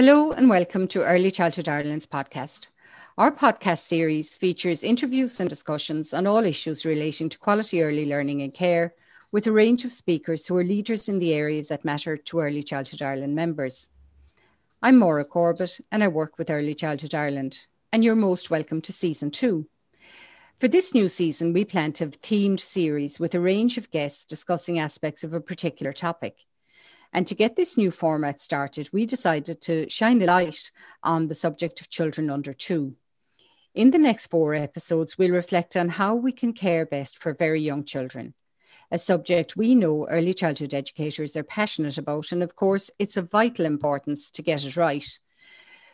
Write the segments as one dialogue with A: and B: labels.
A: Hello and welcome to Early Childhood Ireland's podcast. Our podcast series features interviews and discussions on all issues relating to quality early learning and care, with a range of speakers who are leaders in the areas that matter to Early Childhood Ireland members. I'm Maura Corbett and I work with Early Childhood Ireland, and you're most welcome to season two. For this new season, we plan to have a themed series with a range of guests discussing aspects of a particular topic. And to get this new format started, we decided to shine a light on the subject of children under two. In the next four episodes, we'll reflect on how we can care best for very young children, a subject we know early childhood educators are passionate about. And of course, it's of vital importance to get it right.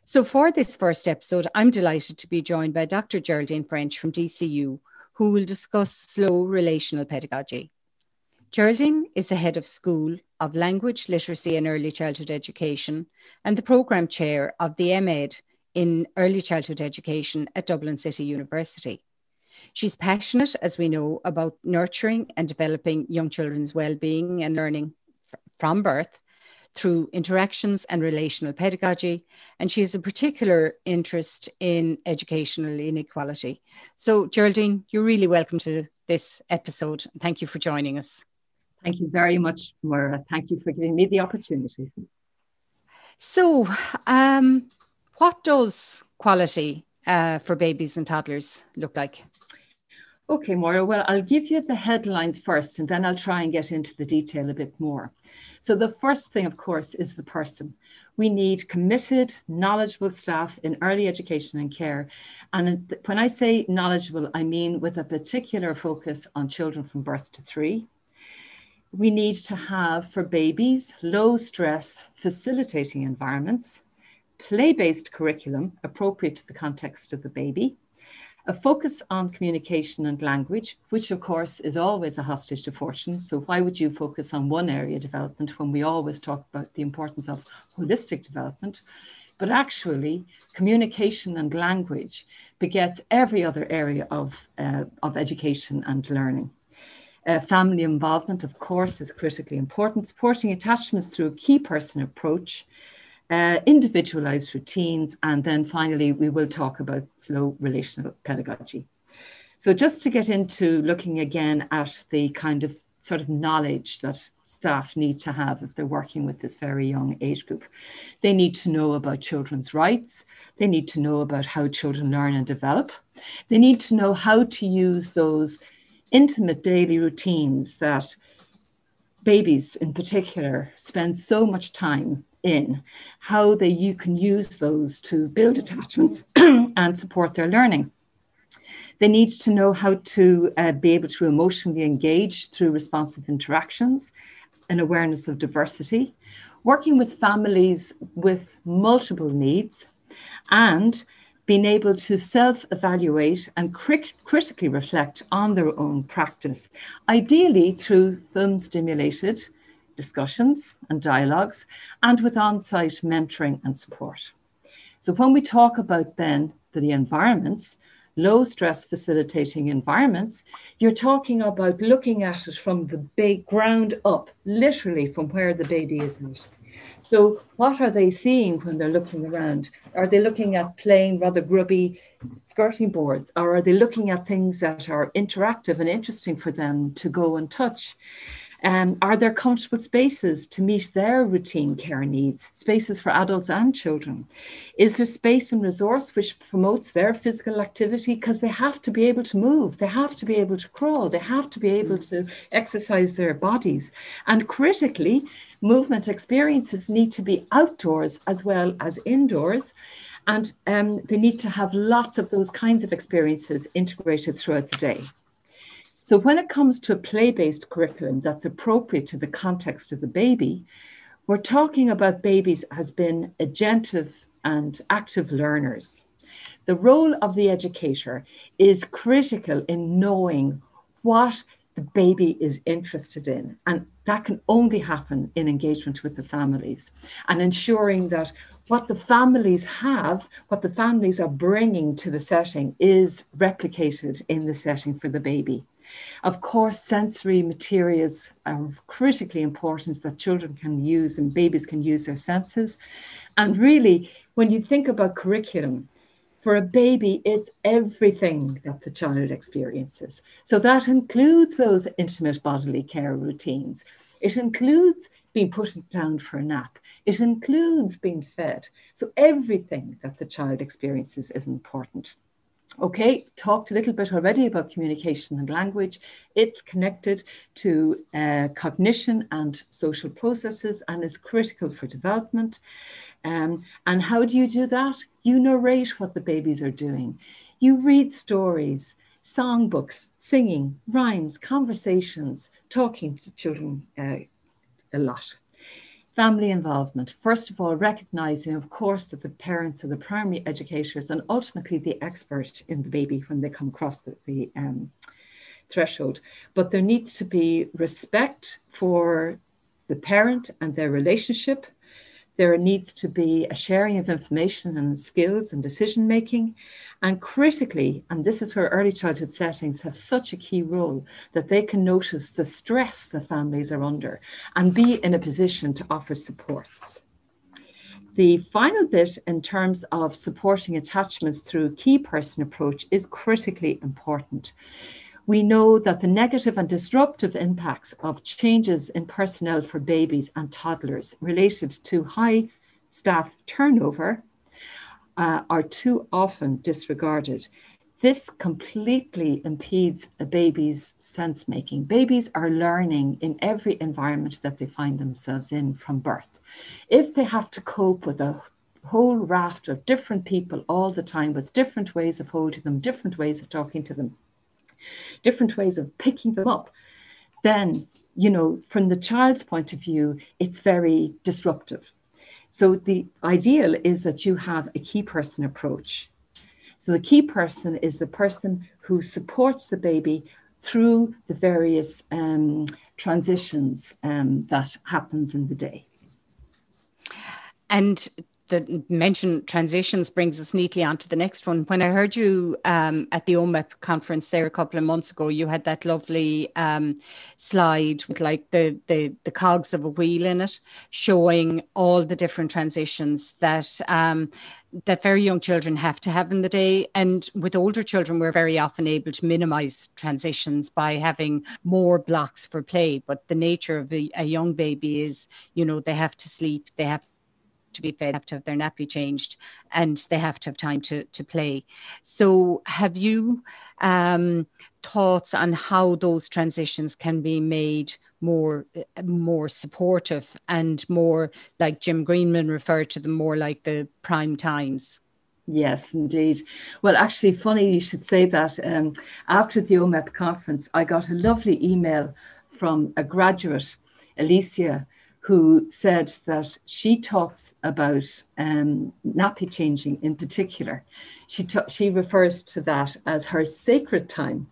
A: So, for this first episode, I'm delighted to be joined by Dr. Geraldine French from DCU, who will discuss slow relational pedagogy. Geraldine is the head of School of Language, Literacy and Early Childhood Education and the programme chair of the MEd in Early Childhood Education at Dublin City University. She's passionate, as we know, about nurturing and developing young children's well-being and learning f- from birth through interactions and relational pedagogy, and she has a particular interest in educational inequality. So, Geraldine, you're really welcome to this episode. Thank you for joining us.
B: Thank you very much, Maura. Thank you for giving me the opportunity.
A: So, um, what does quality uh, for babies and toddlers look like?
B: Okay, Maura. Well, I'll give you the headlines first, and then I'll try and get into the detail a bit more. So, the first thing, of course, is the person. We need committed, knowledgeable staff in early education and care. And when I say knowledgeable, I mean with a particular focus on children from birth to three we need to have for babies low stress facilitating environments, play based curriculum appropriate to the context of the baby, a focus on communication and language, which of course is always a hostage to fortune. So, why would you focus on one area development when we always talk about the importance of holistic development? But actually, communication and language begets every other area of, uh, of education and learning. Uh, family involvement, of course, is critically important. Supporting attachments through a key person approach, uh, individualized routines, and then finally, we will talk about slow relational pedagogy. So, just to get into looking again at the kind of sort of knowledge that staff need to have if they're working with this very young age group. They need to know about children's rights. They need to know about how children learn and develop. They need to know how to use those intimate daily routines that babies in particular spend so much time in how they you can use those to build attachments and support their learning. They need to know how to uh, be able to emotionally engage through responsive interactions and awareness of diversity working with families with multiple needs and being able to self evaluate and crit- critically reflect on their own practice, ideally through film stimulated discussions and dialogues, and with on site mentoring and support. So, when we talk about then the environments, low stress facilitating environments, you're talking about looking at it from the big ground up, literally from where the baby is at. So, what are they seeing when they're looking around? Are they looking at plain, rather grubby skirting boards, or are they looking at things that are interactive and interesting for them to go and touch? Um, are there comfortable spaces to meet their routine care needs, spaces for adults and children? Is there space and resource which promotes their physical activity? Because they have to be able to move, they have to be able to crawl, they have to be able to exercise their bodies. And critically, movement experiences need to be outdoors as well as indoors. And um, they need to have lots of those kinds of experiences integrated throughout the day. So, when it comes to a play based curriculum that's appropriate to the context of the baby, we're talking about babies as being agentive and active learners. The role of the educator is critical in knowing what the baby is interested in. And that can only happen in engagement with the families and ensuring that what the families have, what the families are bringing to the setting, is replicated in the setting for the baby. Of course, sensory materials are critically important that children can use and babies can use their senses. And really, when you think about curriculum, for a baby, it's everything that the child experiences. So that includes those intimate bodily care routines. It includes being put down for a nap. It includes being fed. So everything that the child experiences is important. Okay, talked a little bit already about communication and language. It's connected to uh, cognition and social processes and is critical for development. Um, and how do you do that? You narrate what the babies are doing. You read stories, songbooks, singing, rhymes, conversations, talking to children uh, a lot. Family involvement. First of all, recognizing, of course, that the parents are the primary educators and ultimately the expert in the baby when they come across the, the um, threshold. But there needs to be respect for the parent and their relationship there needs to be a sharing of information and skills and decision making. And critically, and this is where early childhood settings have such a key role, that they can notice the stress the families are under and be in a position to offer supports. The final bit in terms of supporting attachments through key person approach is critically important we know that the negative and disruptive impacts of changes in personnel for babies and toddlers related to high staff turnover uh, are too often disregarded. This completely impedes a baby's sense making. Babies are learning in every environment that they find themselves in from birth. If they have to cope with a whole raft of different people all the time with different ways of holding them, different ways of talking to them, different ways of picking them up, then, you know, from the child's point of view, it's very disruptive. So the ideal is that you have a key person approach. So the key person is the person who supports the baby through the various um, transitions um, that happens in the day.
A: And the mention transitions brings us neatly onto the next one. When I heard you um, at the OMEP conference there a couple of months ago, you had that lovely um, slide with like the, the the cogs of a wheel in it, showing all the different transitions that um, that very young children have to have in the day. And with older children, we're very often able to minimize transitions by having more blocks for play. But the nature of a, a young baby is, you know, they have to sleep, they have to be fed, have to have their nappy changed, and they have to have time to, to play. So, have you um, thoughts on how those transitions can be made more more supportive and more like Jim Greenman referred to them more like the prime times?
B: Yes, indeed. Well, actually, funny you should say that. Um, after the OMEP conference, I got a lovely email from a graduate, Alicia, who said that she talks about um, nappy changing in particular. She, ta- she refers to that as her sacred time.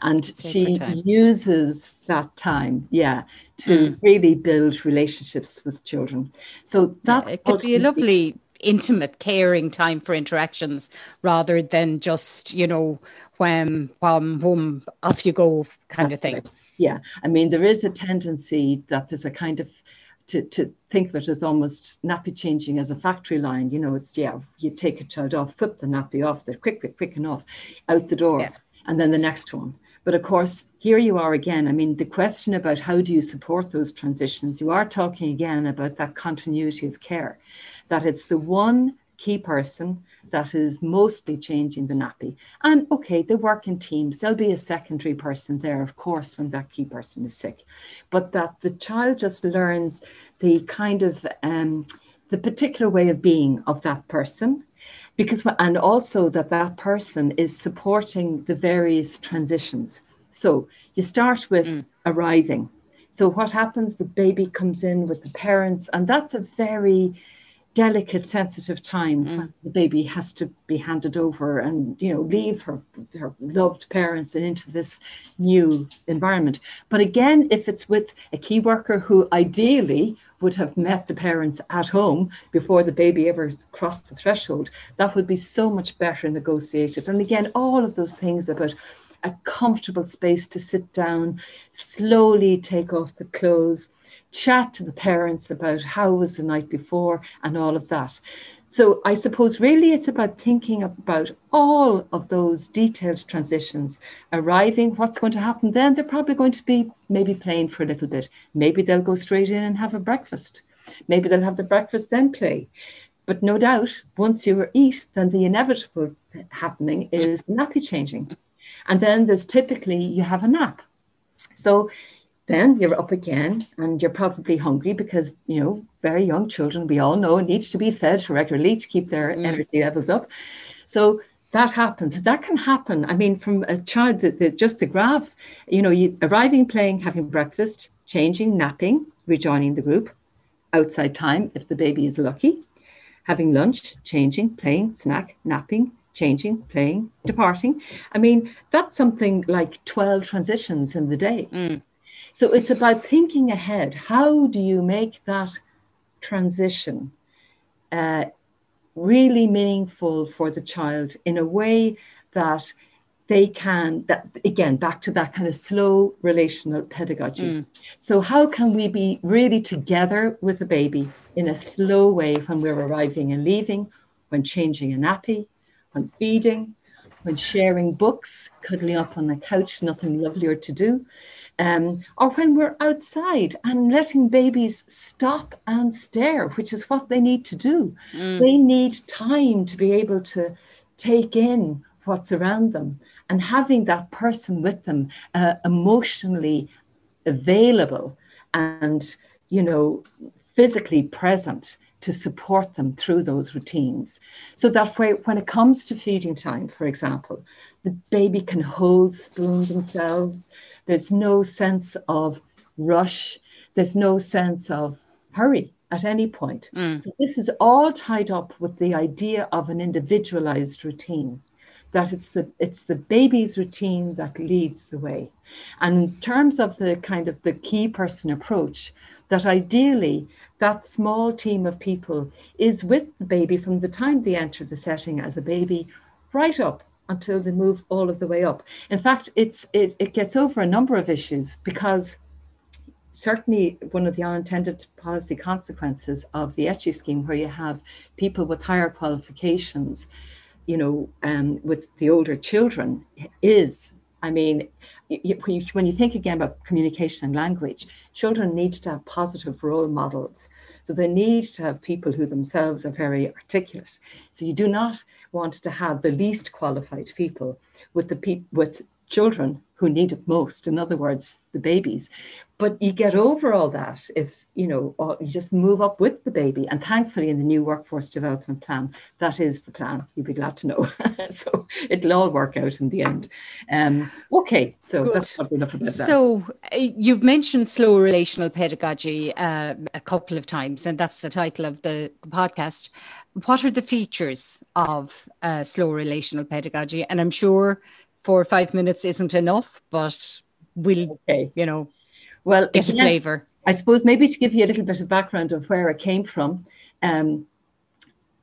B: And sacred she time. uses that time, yeah, to mm. really build relationships with children. So that
A: yeah, it could be a lovely intimate caring time for interactions rather than just you know when wham wham off you go kind of thing
B: yeah i mean there is a tendency that there's a kind of to, to think of it as almost nappy changing as a factory line. You know, it's, yeah, you take a child off, flip the nappy off, they're quick, quick, quick enough, out the door, yeah. and then the next one. But of course, here you are again. I mean, the question about how do you support those transitions, you are talking again about that continuity of care, that it's the one key person that is mostly changing the nappy. And okay, they work in teams. There'll be a secondary person there, of course, when that key person is sick. But that the child just learns the kind of um, the particular way of being of that person because and also that that person is supporting the various transitions so you start with mm. arriving so what happens the baby comes in with the parents and that's a very delicate, sensitive time mm. the baby has to be handed over and you know leave her her loved parents and into this new environment. But again, if it's with a key worker who ideally would have met the parents at home before the baby ever crossed the threshold, that would be so much better negotiated. And again, all of those things about a comfortable space to sit down, slowly take off the clothes, chat to the parents about how was the night before and all of that. So I suppose really it's about thinking about all of those detailed transitions, arriving, what's going to happen then. They're probably going to be maybe playing for a little bit. Maybe they'll go straight in and have a breakfast. Maybe they'll have the breakfast then play. But no doubt, once you eat, then the inevitable happening is nappy changing. And then there's typically you have a nap. So then you're up again and you're probably hungry because you know very young children we all know needs to be fed regularly to keep their mm. energy levels up. So that happens. That can happen. I mean from a child that, that just the graph you know you arriving playing having breakfast changing napping rejoining the group outside time if the baby is lucky having lunch changing playing snack napping changing playing departing. I mean that's something like 12 transitions in the day. Mm so it's about thinking ahead. How do you make that transition uh, really meaningful for the child in a way that they can that again back to that kind of slow relational pedagogy mm. so how can we be really together with the baby in a slow way when we're arriving and leaving when changing a nappy when feeding when sharing books cuddling up on the couch nothing lovelier to do um, or when we're outside and letting babies stop and stare, which is what they need to do. Mm. They need time to be able to take in what's around them and having that person with them uh, emotionally available and you know physically present to support them through those routines so that way when it comes to feeding time for example the baby can hold spoon themselves there's no sense of rush. There's no sense of hurry at any point. Mm. So this is all tied up with the idea of an individualized routine. That it's the it's the baby's routine that leads the way. And in terms of the kind of the key person approach, that ideally that small team of people is with the baby from the time they enter the setting as a baby right up until they move all of the way up. In fact, it's it, it gets over a number of issues because certainly one of the unintended policy consequences of the ECCE scheme, where you have people with higher qualifications, you know, um, with the older children, is I mean, when you think again about communication and language, children need to have positive role models so they need to have people who themselves are very articulate. So you do not want to have the least qualified people with the pe- with children who need it most. In other words, the babies. But you get over all that if you know you just move up with the baby. And thankfully, in the new workforce development plan, that is the plan. You'll be glad to know. so it'll all work out in the end. Um, okay, so Good. that's enough about that.
A: So uh, you've mentioned slow relational pedagogy uh, a couple of times, and that's the title of the, the podcast. What are the features of uh, slow relational pedagogy? And I'm sure four or five minutes isn't enough, but we'll, okay. you know, well, get a flavour.
B: I suppose maybe to give you a little bit of background of where it came from. Um,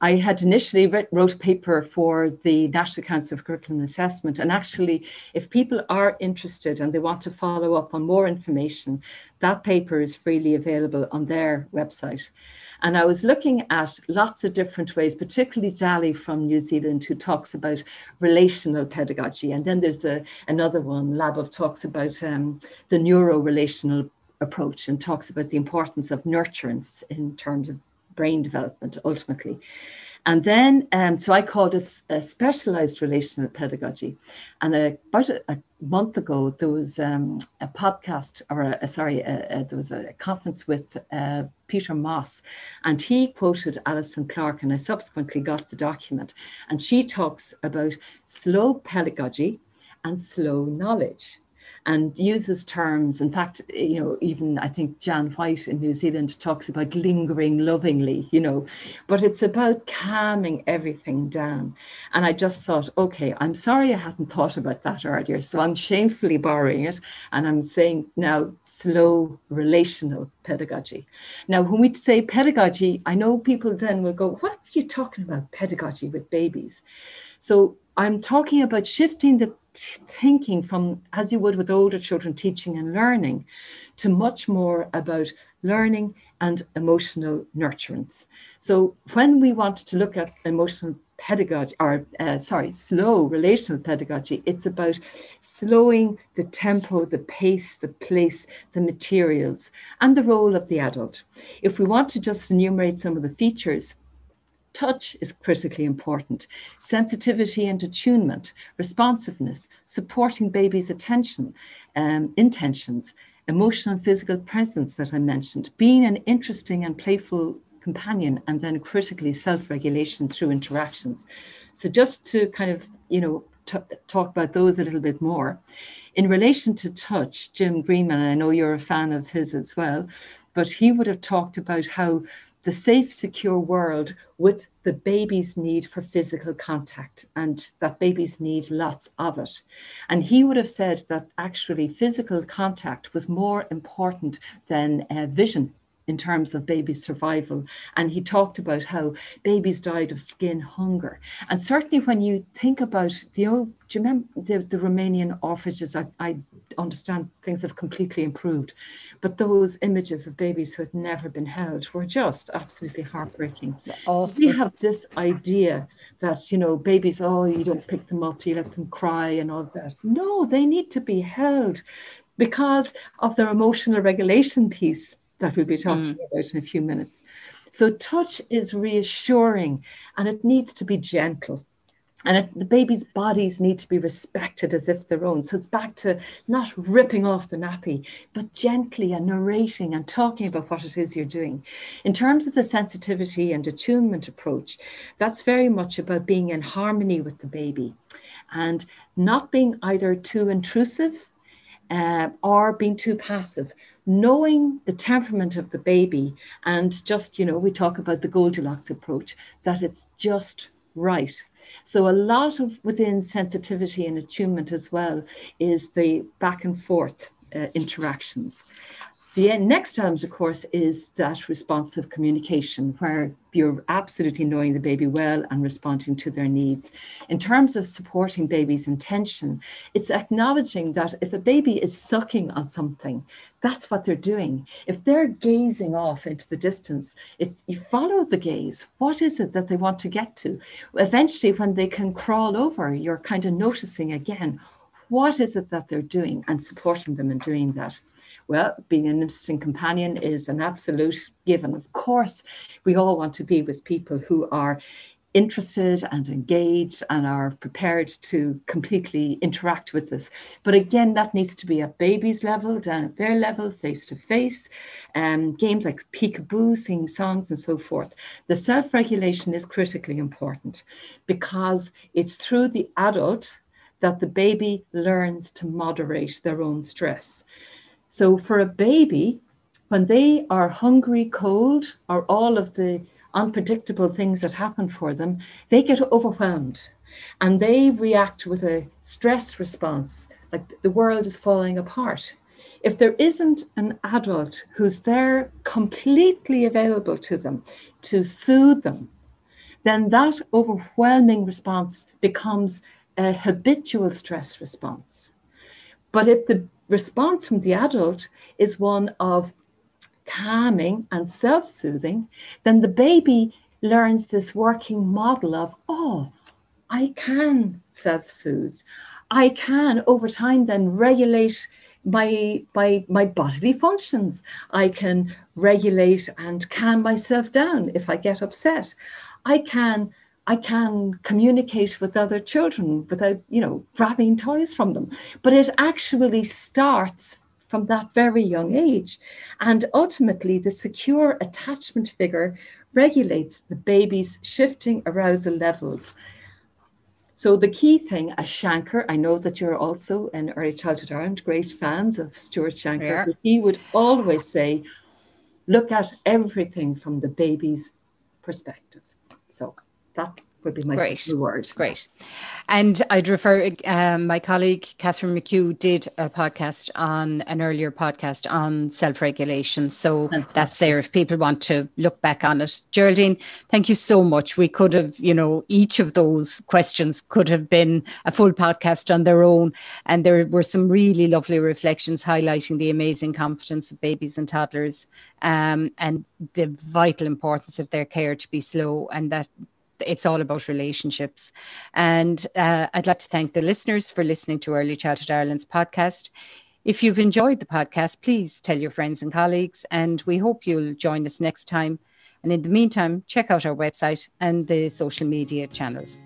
B: I had initially writ, wrote a paper for the National Council for Curriculum Assessment. And actually, if people are interested and they want to follow up on more information, that paper is freely available on their website. And I was looking at lots of different ways, particularly Dalli from New Zealand, who talks about relational pedagogy. And then there's a, another one, Labov talks about um, the neuro relational approach and talks about the importance of nurturance in terms of brain development ultimately. And then, um, so I called it a specialized relational pedagogy. And about a, a, month ago, there was um, a podcast, or a, a sorry, there was a conference with uh, Peter Moss, and he quoted Alison Clark, and I subsequently got the document. And she talks about slow pedagogy and slow knowledge and uses terms. In fact, you know, even I think Jan White in New Zealand talks about lingering lovingly, you know, but it's about calming everything down. And I just thought, okay, I'm sorry I hadn't thought about that earlier. So I'm shamefully borrowing it. And I'm saying now slow relational pedagogy. Now, when we say pedagogy, I know people then will go, what are you talking about pedagogy with babies? So I'm talking about shifting the thinking from, as you would with older children, teaching and learning, to much more about learning and emotional nurturance. So when we want to look at emotional pedagogy or uh, sorry slow relational pedagogy it's about slowing the tempo the pace the place the materials and the role of the adult if we want to just enumerate some of the features Touch is critically important. Sensitivity and attunement, responsiveness, supporting baby's attention, um, intentions, emotional and physical presence that I mentioned, being an interesting and playful companion, and then critically self regulation through interactions. So, just to kind of, you know, t- talk about those a little bit more. In relation to touch, Jim Greenman, I know you're a fan of his as well, but he would have talked about how the safe, secure world with the baby's need for physical contact and that babies need lots of it. And he would have said that actually physical contact was more important than uh, vision in terms of baby survival. And he talked about how babies died of skin hunger. And certainly when you think about the old, do you remember the, the Romanian orphanages? I, I understand things have completely improved, but those images of babies who had never been held were just absolutely heartbreaking. We have this idea that, you know, babies, oh, you don't pick them up, you let them cry and all that. No, they need to be held because of their emotional regulation piece that we'll be talking mm. about in a few minutes. So, touch is reassuring and it needs to be gentle. And it, the baby's bodies need to be respected as if their own. So it's back to not ripping off the nappy, but gently and narrating and talking about what it is you're doing. In terms of the sensitivity and attunement approach, that's very much about being in harmony with the baby and not being either too intrusive uh, or being too passive knowing the temperament of the baby and just, you know, we talk about the Goldilocks approach, that it's just right. So a lot of within sensitivity and attunement as well is the back and forth uh, interactions. The next element, of course, is that responsive communication, where you're absolutely knowing the baby well and responding to their needs. In terms of supporting baby's intention, it's acknowledging that if a baby is sucking on something, that's what they're doing. If they're gazing off into the distance, it, you follow the gaze. What is it that they want to get to? Eventually, when they can crawl over, you're kind of noticing again what is it that they're doing and supporting them in doing that. Well, being an interesting companion is an absolute given. Of course, we all want to be with people who are interested and engaged and are prepared to completely interact with us. But again, that needs to be at baby's level, down at their level, face to face. Um, games like peekaboo, singing songs, and so forth. The self regulation is critically important because it's through the adult that the baby learns to moderate their own stress. So for a baby, when they are hungry, cold, or all of the unpredictable things that happen for them, they get overwhelmed and they react with a stress response, like the world is falling apart. If there isn't an adult who's there completely available to them to soothe them, then that overwhelming response becomes a habitual stress response. But if the response from the adult is one of calming and self soothing, then the baby learns this working model of, oh, I can self soothe. I can over time then regulate my, my, my bodily functions. I can regulate and calm myself down if I get upset. I can I can communicate with other children without, you know, grabbing toys from them. But it actually starts from that very young age. And ultimately, the secure attachment figure regulates the baby's shifting arousal levels. So the key thing, a Shanker, I know that you're also an Early Childhood Ireland great fans of Stuart Shanker, yeah. but he would always say, look at everything from the baby's perspective. So that would be my
A: Great.
B: word.
A: Great. And I'd refer, um, my colleague Catherine McHugh did a podcast on an earlier podcast on self regulation. So Fantastic. that's there if people want to look back on it. Geraldine, thank you so much. We could have, you know, each of those questions could have been a full podcast on their own. And there were some really lovely reflections highlighting the amazing competence of babies and toddlers um, and the vital importance of their care to be slow and that it's all about relationships. And uh, I'd like to thank the listeners for listening to Early Childhood Ireland's podcast. If you've enjoyed the podcast, please tell your friends and colleagues, and we hope you'll join us next time. And in the meantime, check out our website and the social media channels.